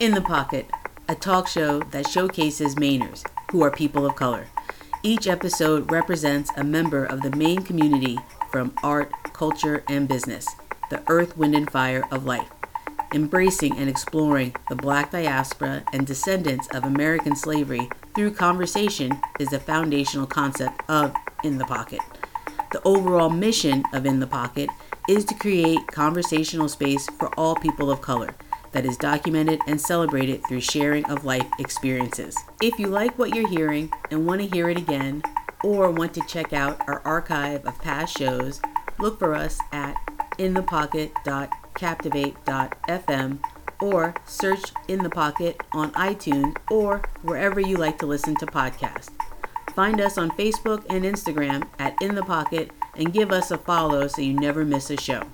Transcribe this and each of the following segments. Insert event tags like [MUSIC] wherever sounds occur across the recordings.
In the Pocket, a talk show that showcases Mainers, who are people of color. Each episode represents a member of the Maine community from art, culture, and business, the earth, wind, and fire of life. Embracing and exploring the black diaspora and descendants of American slavery through conversation is the foundational concept of In the Pocket. The overall mission of In the Pocket is to create conversational space for all people of color that is documented and celebrated through sharing of life experiences. If you like what you're hearing and want to hear it again, or want to check out our archive of past shows, look for us at inthepocket.captivate.fm or search In the Pocket on iTunes or wherever you like to listen to podcasts. Find us on Facebook and Instagram at In the Pocket and give us a follow so you never miss a show.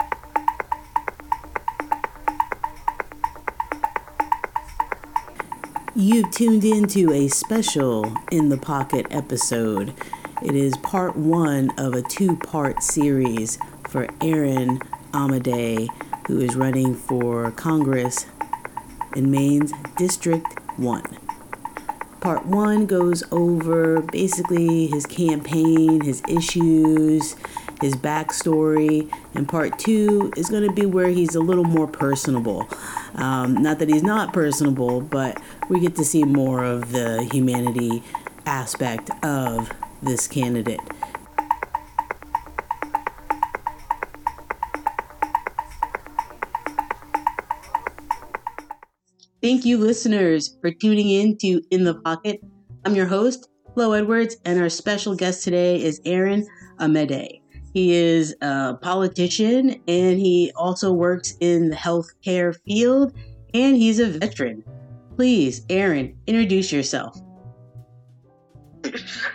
You've tuned into a special In the Pocket episode. It is part one of a two part series for Aaron Amedee, who is running for Congress in Maine's District 1. Part one goes over basically his campaign, his issues, his backstory, and part two is going to be where he's a little more personable. Um, not that he's not personable, but we get to see more of the humanity aspect of this candidate. Thank you, listeners, for tuning in to In the Pocket. I'm your host, Flo Edwards, and our special guest today is Aaron Amedee. He is a politician and he also works in the healthcare field and he's a veteran. Please, Aaron, introduce yourself.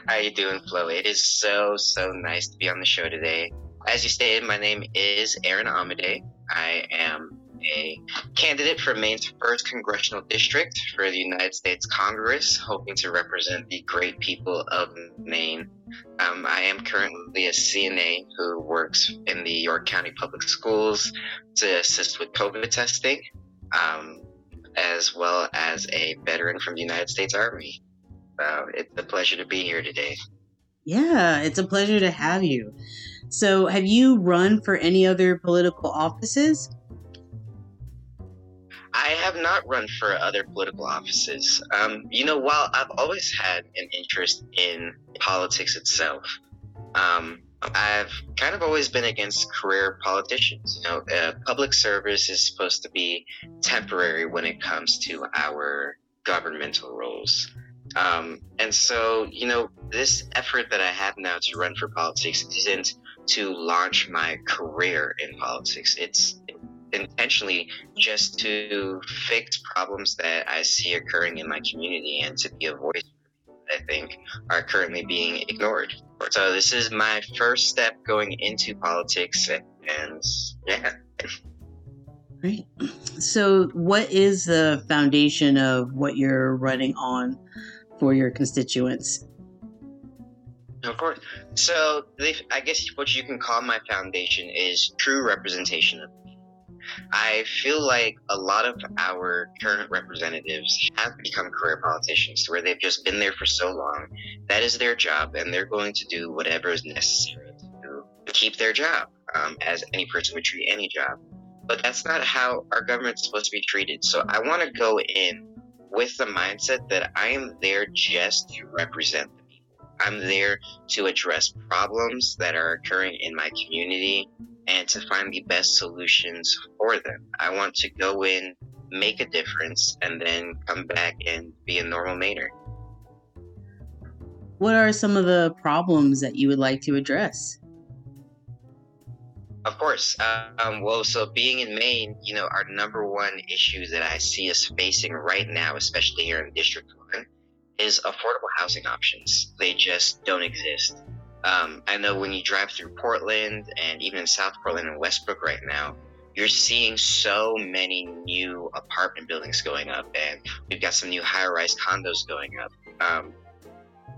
How you doing, Flo? It is so so nice to be on the show today. As you stated, my name is Aaron Amedee. I am a candidate for Maine's first congressional district for the United States Congress, hoping to represent the great people of Maine. Um, I am currently a CNA who works in the York County Public Schools to assist with COVID testing, um, as well as a veteran from the United States Army. Uh, it's a pleasure to be here today. Yeah, it's a pleasure to have you. So, have you run for any other political offices? I have not run for other political offices. Um, you know, while I've always had an interest in politics itself, um, I've kind of always been against career politicians. You know, uh, public service is supposed to be temporary when it comes to our governmental roles. Um, and so, you know, this effort that I have now to run for politics isn't to launch my career in politics. It's intentionally just to fix problems that I see occurring in my community and to be a voice I think are currently being ignored. So this is my first step going into politics and yeah. Right. So what is the foundation of what you're running on for your constituents? Of course. So I guess what you can call my foundation is true representation of I feel like a lot of our current representatives have become career politicians where they've just been there for so long. That is their job, and they're going to do whatever is necessary to keep their job, um, as any person would treat any job. But that's not how our government's supposed to be treated. So I want to go in with the mindset that I am there just to represent the people. I'm there to address problems that are occurring in my community and to find the best solutions for them. I want to go in, make a difference, and then come back and be a normal Mainer. What are some of the problems that you would like to address? Of course. Um, well, so being in Maine, you know, our number one issue that I see us facing right now, especially here in District 1, is affordable housing options. They just don't exist. Um, I know when you drive through Portland and even in South Portland and Westbrook right now, you're seeing so many new apartment buildings going up, and we've got some new high rise condos going up. Um,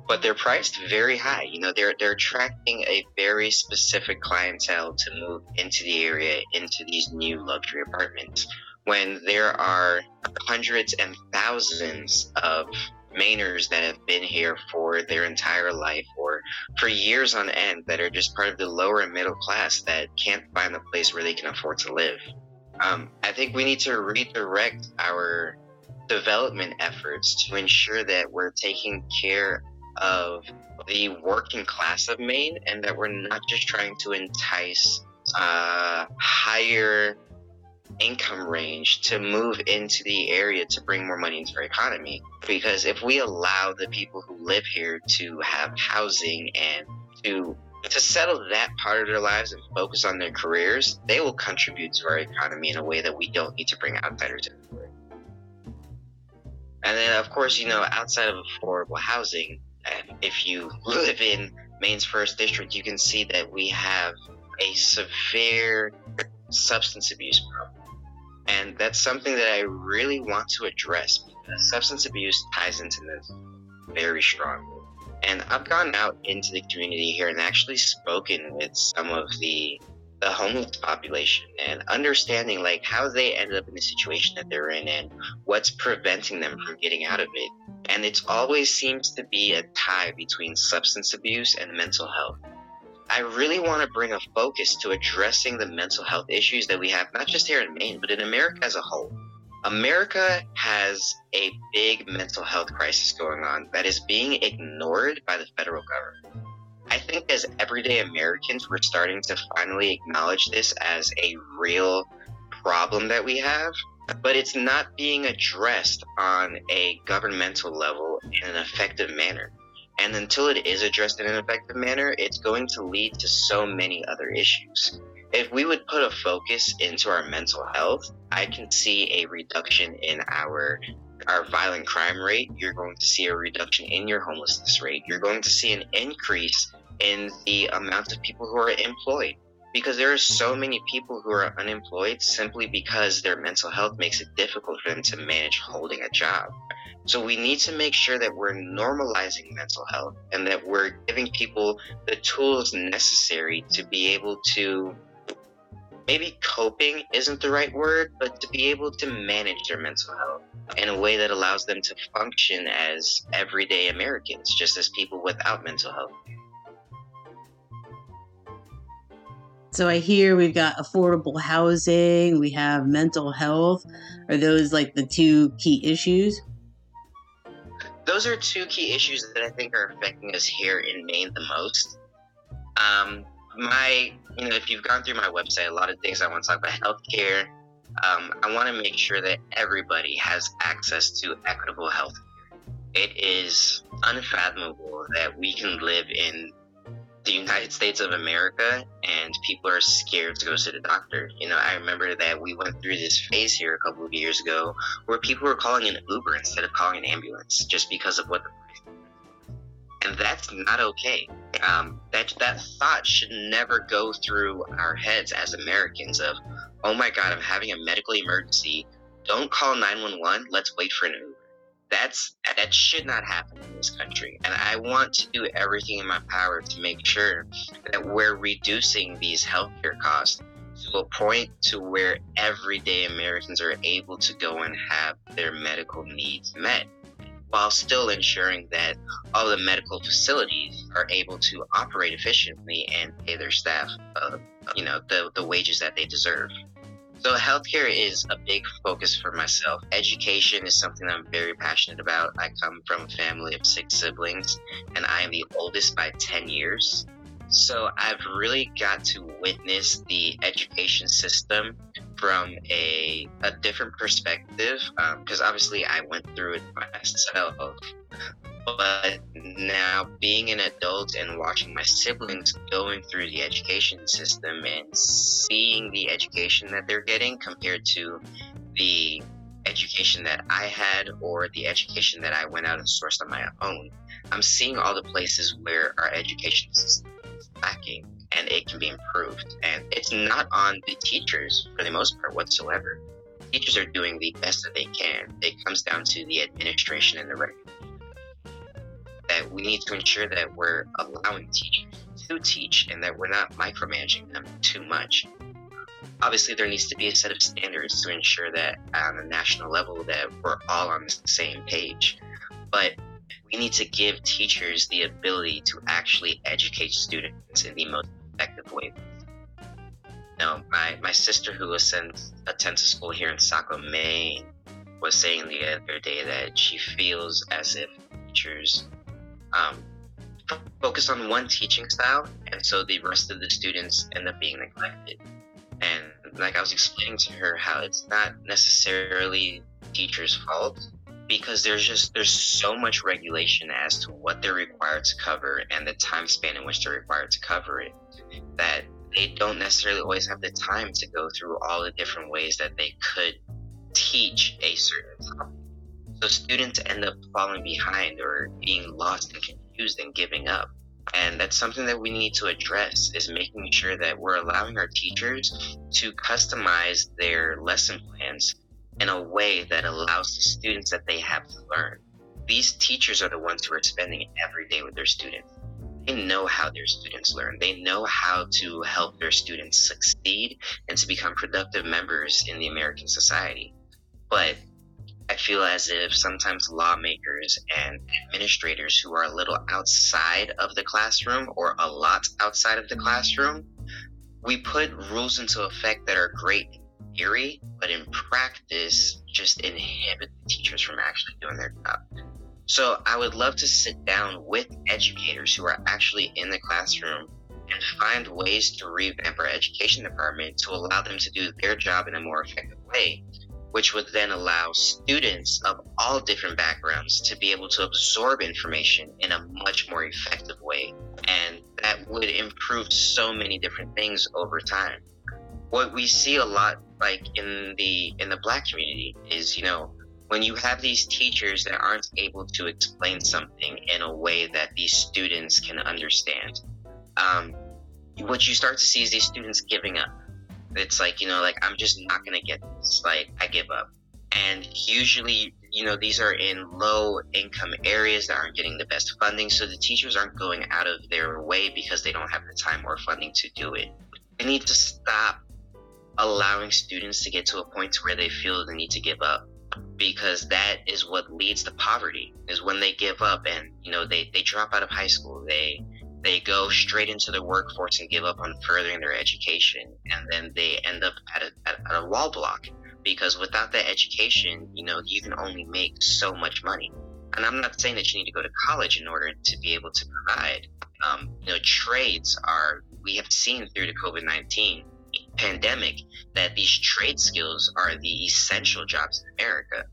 but they're priced very high. You know, they're they're attracting a very specific clientele to move into the area into these new luxury apartments when there are hundreds and thousands of Mainers that have been here for their entire life or for years on end that are just part of the lower and middle class that can't find a place where they can afford to live. Um, I think we need to redirect our development efforts to ensure that we're taking care of the working class of Maine and that we're not just trying to entice uh, higher income range to move into the area to bring more money into our economy. Because if we allow the people who live here to have housing and to to settle that part of their lives and focus on their careers, they will contribute to our economy in a way that we don't need to bring outsiders in. And then, of course, you know, outside of affordable housing, if you [LAUGHS] live in Maine's first district, you can see that we have a severe substance abuse problem. And that's something that I really want to address because substance abuse ties into this very strongly. And I've gone out into the community here and actually spoken with some of the the homeless population and understanding like how they ended up in the situation that they're in and what's preventing them from getting out of it. And it always seems to be a tie between substance abuse and mental health. I really want to bring a focus to addressing the mental health issues that we have, not just here in Maine, but in America as a whole. America has a big mental health crisis going on that is being ignored by the federal government. I think as everyday Americans, we're starting to finally acknowledge this as a real problem that we have, but it's not being addressed on a governmental level in an effective manner. And until it is addressed in an effective manner, it's going to lead to so many other issues. If we would put a focus into our mental health, I can see a reduction in our our violent crime rate. You're going to see a reduction in your homelessness rate. You're going to see an increase in the amount of people who are employed because there are so many people who are unemployed simply because their mental health makes it difficult for them to manage holding a job. So we need to make sure that we're normalizing mental health and that we're giving people the tools necessary to be able to maybe coping isn't the right word, but to be able to manage their mental health in a way that allows them to function as everyday Americans, just as people without mental health. So I hear we've got affordable housing, we have mental health. Are those like the two key issues? those are two key issues that I think are affecting us here in Maine the most. Um, my, you know, if you've gone through my website, a lot of things I want to talk about [LAUGHS] healthcare. Um, I want to make sure that everybody has access to equitable health. It is unfathomable that we can live in the United States of America and people are scared to go to the doctor. You know, I remember that we went through this phase here a couple of years ago where people were calling an Uber instead of calling an ambulance just because of what the and that's not okay. Um, that that thought should never go through our heads as Americans of, oh my God, I'm having a medical emergency. Don't call 911. Let's wait for an Uber that's that should not happen in this country. And i want to do everything in my power to make sure that we're reducing these healthcare costs to a point to where everyday americans are able to go and have their medical needs met while still ensuring that all the medical facilities are able to operate efficiently and pay their staff uh, you know the, the wages that they deserve so healthcare is a big focus for myself. Education is something I'm very passionate about. I come from a family of six siblings, and I am the oldest by 10 years. So I've really got to witness the education system from a, a different perspective because um, obviously I went through it myself. But now being an adult and watching my siblings going through the education system and seeing the education that they're getting compared to the education that I had or the education that I went out and sourced on my own, I'm seeing all the places where our education system is lacking and it can be improved. And it's not on the teachers for the most part whatsoever. Teachers are doing the best that they can. It comes down to the administration and the we need to ensure that we're allowing teachers to teach and that we're not micromanaging them too much. Obviously, there needs to be a set of standards to ensure that on a national level that we're all on the same page. But we need to give teachers the ability to actually educate students in the most effective way. Now, my, my sister who attends, attends a school here in Saco, Maine, was saying the other day that she feels as if teachers um, focus on one teaching style, and so the rest of the students end up being neglected. And like I was explaining to her, how it's not necessarily teachers' fault because there's just there's so much regulation as to what they're required to cover and the time span in which they're required to cover it that they don't necessarily always have the time to go through all the different ways that they could teach a certain topic. So students end up falling behind or being lost and confused and giving up. And that's something that we need to address is making sure that we're allowing our teachers to customize their lesson plans in a way that allows the students that they have to learn. These teachers are the ones who are spending every day with their students. They know how their students learn. They know how to help their students succeed and to become productive members in the American society. But I feel as if sometimes lawmakers and administrators who are a little outside of the classroom or a lot outside of the mm-hmm. classroom, we put rules into effect that are great in theory, but in practice just inhibit the teachers from actually doing their job. So I would love to sit down with educators who are actually in the classroom and find ways to revamp our education department to allow them to do their job in a more effective way which would then allow students of all different backgrounds to be able to absorb information in a much more effective way. And that would improve so many different things over time. What we see a lot like in the in the black community is, you know, when you have these teachers that aren't able to explain something in a way that these students can understand, um, what you start to see is these students giving up it's like you know like i'm just not gonna get this like i give up. And usually you know these are in low income areas that aren't getting the best funding so the teachers aren't going out of their way because they don't have the time or funding to do it. They need to stop allowing students to get to a point where they feel the need to give up because that is what leads to poverty is when they give up and you know they, they drop out of high school they they go straight into the workforce and give up on furthering their education and then they end up at a, at, at a wall block. Because without that education you know you can only make so much money. And i'm not saying that you need to go to college in order to be able to provide um, you know trades are we have seen through the covid-19 pandemic that these trade skills are the essential jobs in america.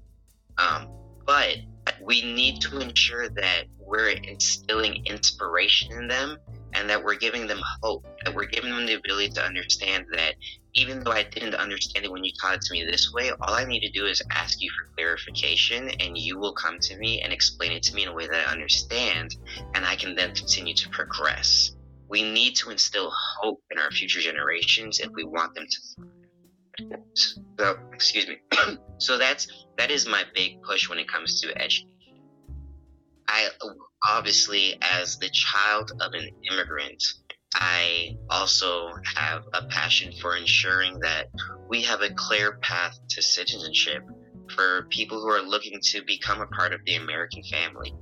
Um, but we need to ensure that we're instilling inspiration in them and that we're giving them hope, that we're giving them the ability to understand that even though I didn't understand it when you taught it to me this way, all I need to do is ask you for clarification and you will come to me and explain it to me in a way that I understand and I can then continue to progress. We need to instill hope in our future generations if we want them to so excuse me. [CLEARS THROAT] So that's that is my big push when it comes to education I obviously, as the child of an immigrant, I also have a passion for ensuring that we have a clear path to citizenship for people who are looking to become a part of the American family.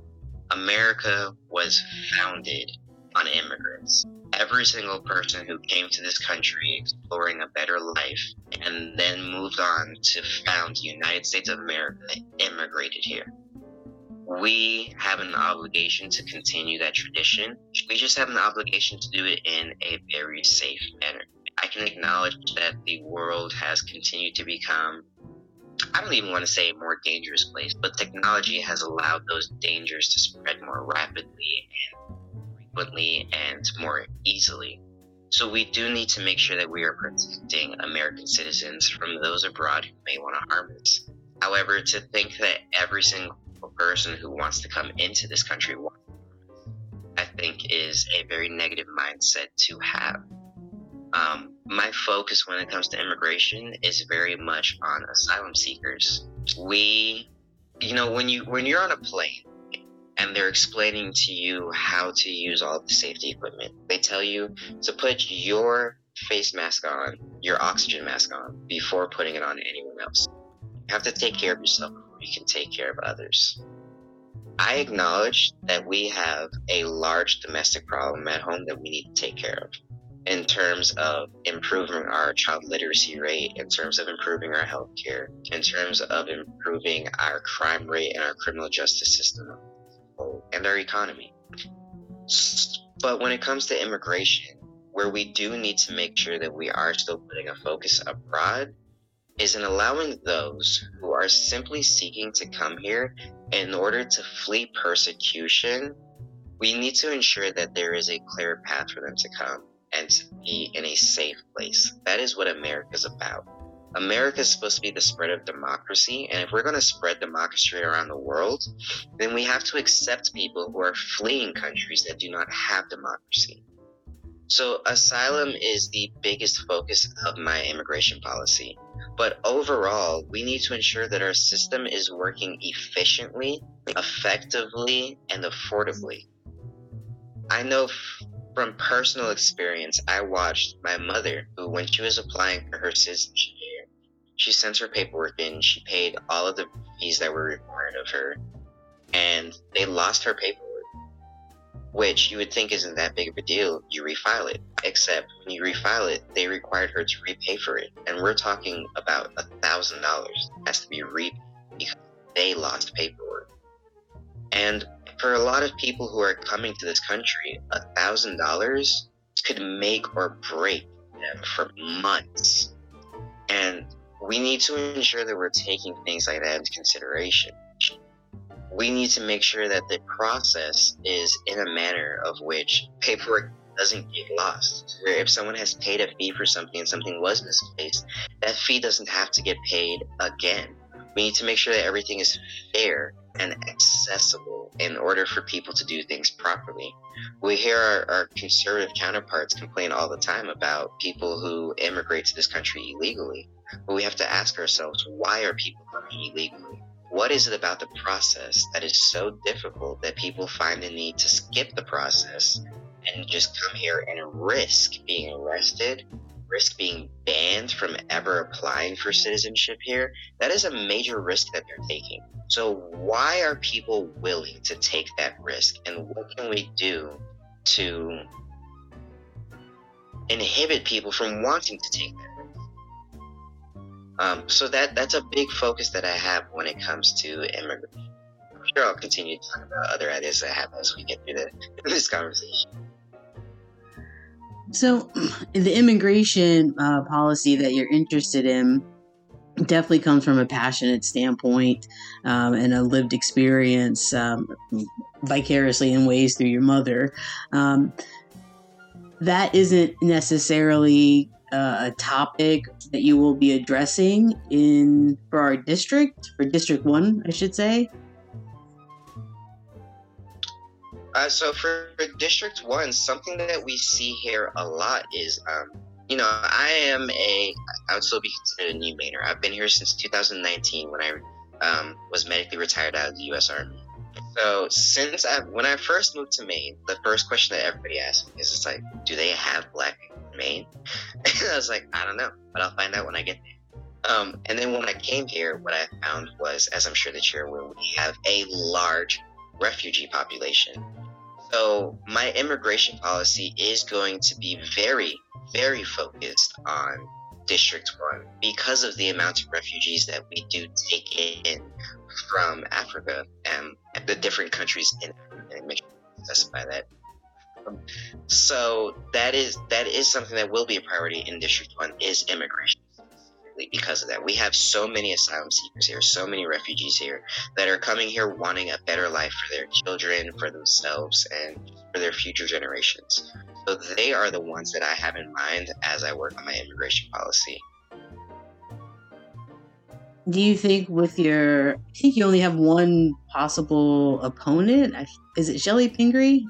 America was founded on immigrants. Every single person who came to this country exploring a better life and then moved on to found the United States of America immigrated here we have an obligation to continue that tradition. We just have an obligation to do it in a very safe manner. I can acknowledge that the world has continued to become, I don't even want to say a more dangerous place, but technology has allowed those dangers to spread more rapidly and frequently and more easily. So we do need to make sure that we are protecting American citizens from those abroad who may want to harm us. However, to think that every single person who wants to come into this country, I think is a very negative mindset to have. Um, my focus when it comes to immigration is very much on asylum seekers. We, you know, when you when you're on a plane and they're explaining to you how to use all the safety equipment. They tell you to put your face mask on, your oxygen mask on, before putting it on anyone else. You have to take care of yourself you can take care of others. I acknowledge that we have a large domestic problem at home that we need to take care of in terms of improving our child literacy rate, in terms of improving our healthcare, in terms of improving our crime rate and our criminal justice system and our economy. But when it comes to immigration, where we do need to make sure that we are still putting a focus abroad, is in allowing those who are simply seeking to come here in order to flee persecution, we need to ensure that there is a clear path for them to come and to be in a safe place. That is what America is about. America is supposed to be the spread of democracy, and if we're going to spread democracy around the world, then we have to accept people who are fleeing countries that do not have democracy. So, asylum is the biggest focus of my immigration policy. But overall, we need to ensure that our system is working efficiently, effectively, and affordably. I know from personal experience, I watched my mother, who, when she was applying for her citizenship here, she sent her paperwork in, she paid all of the fees that were required of her, and they lost her paperwork which you would think isn't that big of a deal. You refile it, except when you refile it, they required her to repay for it, and we're talking about a thousand dollars has to be repaid because they lost paperwork. And for a lot of people who are coming to this country, a thousand dollars could make or break them for months. And we need to ensure that we're taking things like that into consideration we need to make sure that the process is in a manner of which paperwork doesn't get lost. Where if someone has paid a fee for something and something was misplaced, that fee doesn't have to get paid again. We need to make sure that everything is fair and accessible in order for people to do things properly. We hear our, our, conservative counterparts complain all the time about people who immigrate to this country illegally. But we have to ask ourselves why are people coming illegally? What is it about the process that is so difficult that people find the need to skip the process and just come here and risk being arrested, risk being banned from ever applying for citizenship here? That is a major risk that they're taking. So, why are people willing to take that risk? And what can we do to inhibit people from wanting to take that um, so that that's a big focus that I have when it comes to immigration. I'm sure I'll continue to talk about other ideas I have as we get through the, this conversation. So, [CLEARS THROAT] the immigration uh, policy that you're interested in definitely comes from a passionate standpoint um, and a lived experience um, vicariously in ways through your mother. Um, that isn't necessarily uh, a topic that you will be addressing in for our district, for District One, I should say? Uh, so for District One, something that we see here a lot is, um, you know, I am a, I would still be considered a new Mainer. I've been here since 2019 when I um, was medically retired out of the U.S. Army. So since I, when I first moved to Maine, the first question that everybody asks me is, "It's like, do they have black Maine? [LAUGHS] I was like, I don't know, but I'll find out when I get there. Um, and then when I came here, what I found was, as I'm sure that you're aware, we have a large refugee population. So my immigration policy is going to be very, very focused on District 1 because of the amount of refugees that we do take in from Africa and the different countries in Africa. And make sure specify that so that is that is something that will be a priority in District One is immigration. Because of that, we have so many asylum seekers here, so many refugees here that are coming here wanting a better life for their children, for themselves, and for their future generations. So they are the ones that I have in mind as I work on my immigration policy. Do you think with your, I think you only have one possible opponent? Is it Chellie Pingree?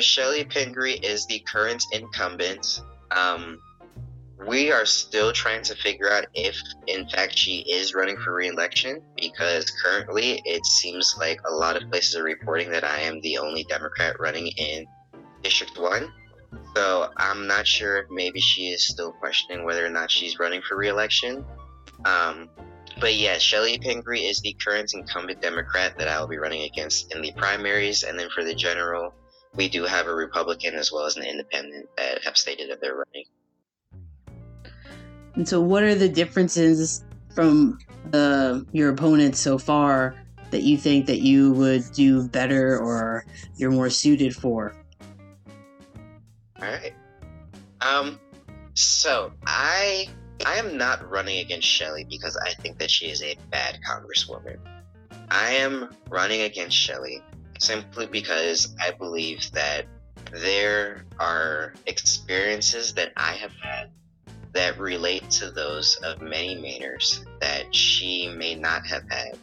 So Chellie Pingree is the current incumbent. Um, we are still trying to figure out if, in fact, she is running for re-election because currently it seems like a lot of places are reporting that I am the only Democrat running in District 1. So I'm not sure if maybe she is still questioning whether or not she's running for re-election. Um, but yeah, Chellie Pingree is the current incumbent Democrat that I will be running against in the primaries, and then for the general, we do have a Republican as well as an independent that have stated that they're running. And so, what are the differences from the your opponents so far that you think that you would do better or you're more suited for? All right. Um. So I I am not running against Chellie because I think that she is a bad congresswoman. I am running against Chellie simply because I believe that there are experiences that I have had that relate to those of many Mainers that she may not have had.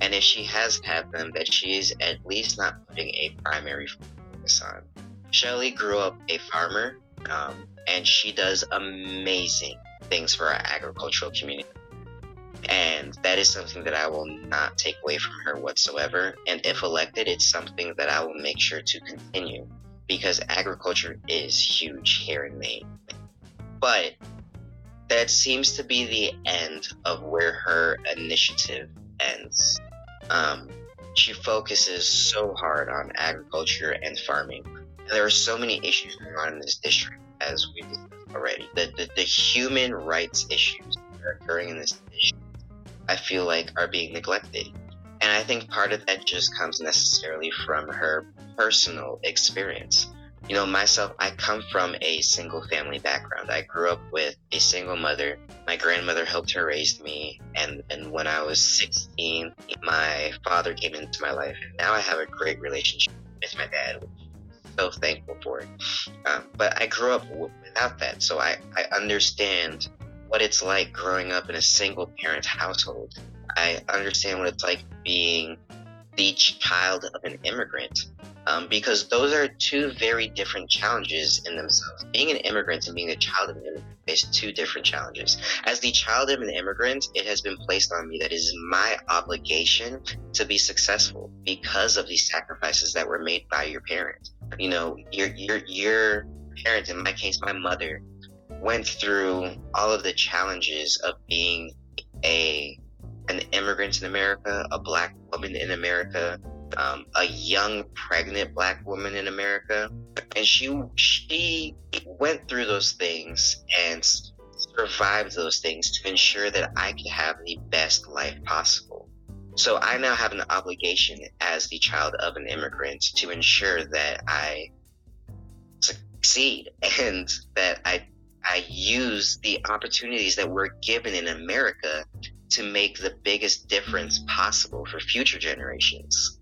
And if she has had them, that she is at least not putting a primary focus on. Chellie grew up a farmer, um, and she does amazing things for our agricultural community. And that is something that I will not take away from her whatsoever. And if elected, it's something that I will make sure to continue because agriculture is huge here in Maine. But that seems to be the end of where her initiative ends. Um, she focuses so hard on agriculture and farming. There are so many issues going on in this district, as we've already. The, the, the human rights issues that are occurring in this I feel like, are being neglected. And I think part of that just comes necessarily from her personal experience. You know, myself, I come from a single family background. I grew up with a single mother. My grandmother helped her raise me. And, and when I was 16, my father came into my life. And now I have a great relationship with my dad, so thankful for. Um, but I grew up without that. So I, I understand what it's like growing up in a single parent household. I understand what it's like being the child of an immigrant um, because those are two very different challenges in themselves. Being an immigrant and being a child of an immigrant is two different challenges. As the child of an immigrant, it has been placed on me that it is my obligation to be successful because of the sacrifices that were made by your parents. You know, your your your parents, in my case, my mother, went through all of the challenges of being a an immigrant in America, a black woman in America, um, a young pregnant black woman in America, and she she went through those things and survived those things to ensure that I could have the best life possible. So I now have an obligation as the child of an immigrant to ensure that I succeed [LAUGHS] and that I I use the opportunities that we're given in America to make the biggest difference possible for future generations.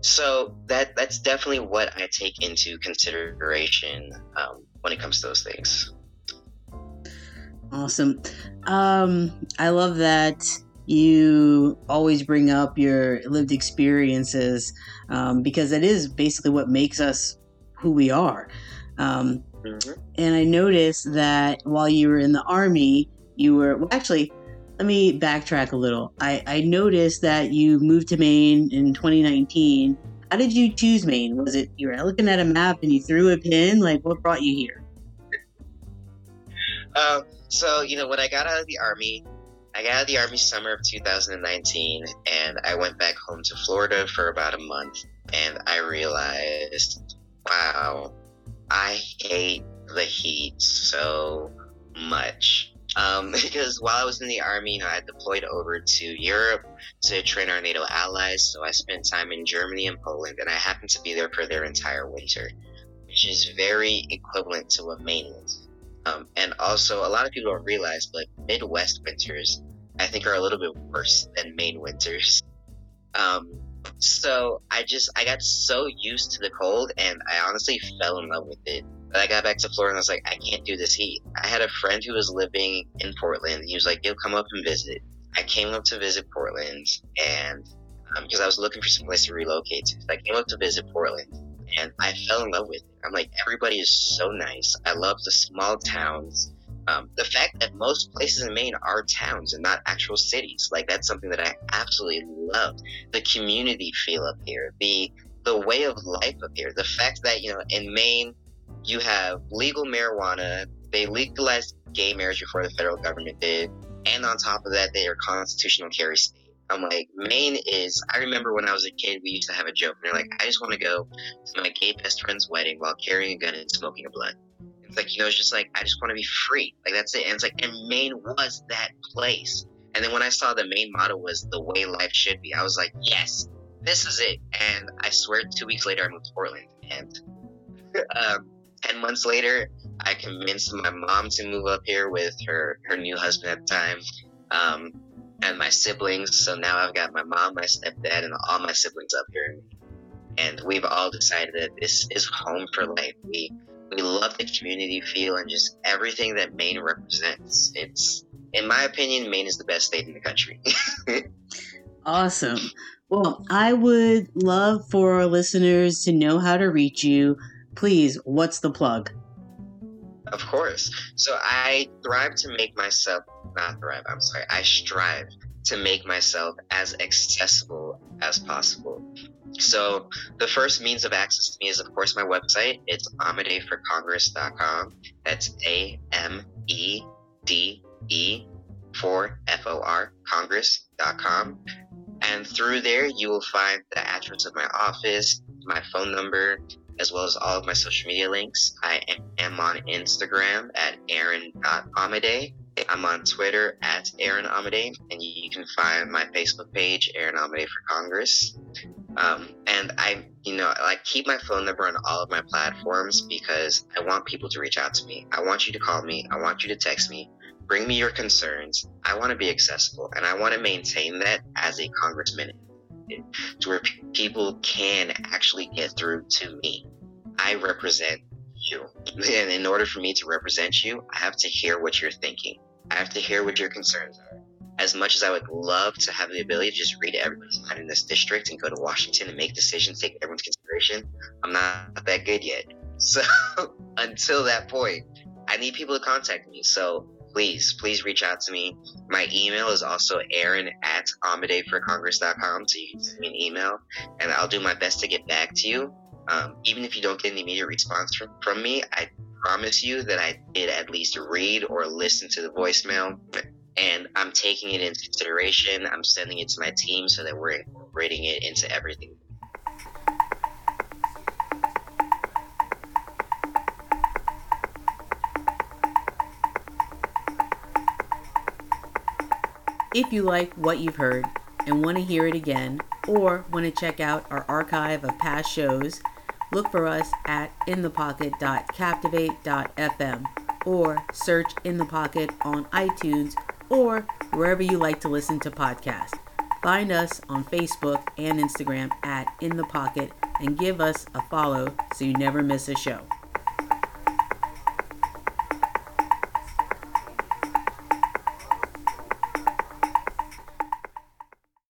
So that that's definitely what I take into consideration um, when it comes to those things. Awesome. Um, I love that you always bring up your lived experiences um, because that is basically what makes us who we are. Um, mm-hmm. And I noticed that while you were in the army, you were well, actually let me backtrack a little. I, I noticed that you moved to Maine in 2019. How did you choose Maine? Was it you were looking at a map and you threw a pin? Like, what brought you here? Um, so, you know, when I got out of the Army, I got out of the Army summer of 2019, and I went back home to Florida for about a month, and I realized, wow, I hate the heat so much. Um, [LAUGHS] because while I was in the army, you know, I deployed over to Europe to train our NATO allies. So I spent time in Germany and Poland, and I happened to be there for their entire winter, which is very equivalent to what Maine is. Um, and also, a lot of people don't realize, but Midwest winters, I think, are a little bit worse than Maine winters. Um, so I just I got so used to the cold, and I honestly fell in love with it but I got back to Florida and I was like, I can't do this heat. I had a friend who was living in Portland. He was like, "You'll come up and visit." I came up to visit Portland, and because um, I was looking for some place to relocate to, so I came up to visit Portland, and I fell in love with it. I'm like, everybody is so nice. I love the small towns. Um, the fact that most places in Maine are towns and not actual cities, like that's something that I absolutely love. The community feel up here, the the way of life up here, the fact that you know in Maine you have legal marijuana, they legalized gay marriage before the federal government did, and on top of that, they are constitutional carry state. I'm like, Maine is. I remember when I was a kid, we used to have a joke. And they're like, I just want to go to my gay best friend's wedding while carrying a gun and smoking a blunt. It's like, you know, it's just like, I just want to be free. Like, that's it. And it's like, and Maine was that place. And then when I saw the Maine motto was the way life should be, I was like, yes, this is it. And I swear, two weeks later, I moved to Portland. And um, 10 months later, I convinced my mom to move up here with her, her new husband at the time. Um, and my siblings. So now I've got my mom, my stepdad, and all my siblings up here. And we've all decided that this is home for life. We we love the community feel and just everything that Maine represents. It's in my opinion, Maine is the best state in the country. [LAUGHS] awesome. Well, I would love for our listeners to know how to reach you. Please, what's the plug? Of course. So I thrive to make myself not thrive, I'm sorry, I strive to make myself as accessible as possible. So the first means of access to me is of course my website. It's amedee4congress.com. That's A M E D E for F O R Congress.com. And through there you will find the address of my office, my phone number, as well as all of my social media links. I am on Instagram at aaron.amedee. I'm on Twitter at Aaron Amedee, and you can find my Facebook page, Aaron Amedee for Congress. Um, and I, you know, like keep my phone number on all of my platforms because I want people to reach out to me. I want you to call me. I want you to text me. Bring me your concerns. I want to be accessible, and I want to maintain that as a congressman to where people can actually get through to me. I represent you. [LAUGHS] And in order for me to represent you, I have to hear what you're thinking. I have to hear what your concerns are. As much as I would love to have the ability to just read everybody's mind in this district and go to Washington and make decisions, take everyone's consideration, I'm not that good yet. [LAUGHS] So until that point, I need people to contact me. So please, please reach out to me. My email is also aaron at amedeeforcongress.com. So you can send me an email and I'll do my best to get back to you. Um, even if you don't get an immediate response from, from me, I promise you that I did at least read or listen to the voicemail, and I'm taking it into consideration. I'm sending it to my team so that we're incorporating it into everything. If you like what you've heard and want to hear it again, or want to check out our archive of past shows, Look for us at inthepocket.captivate.fm or search In the Pocket on iTunes or wherever you like to listen to podcasts. Find us on Facebook and Instagram at In the Pocket and give us a follow so you never miss a show.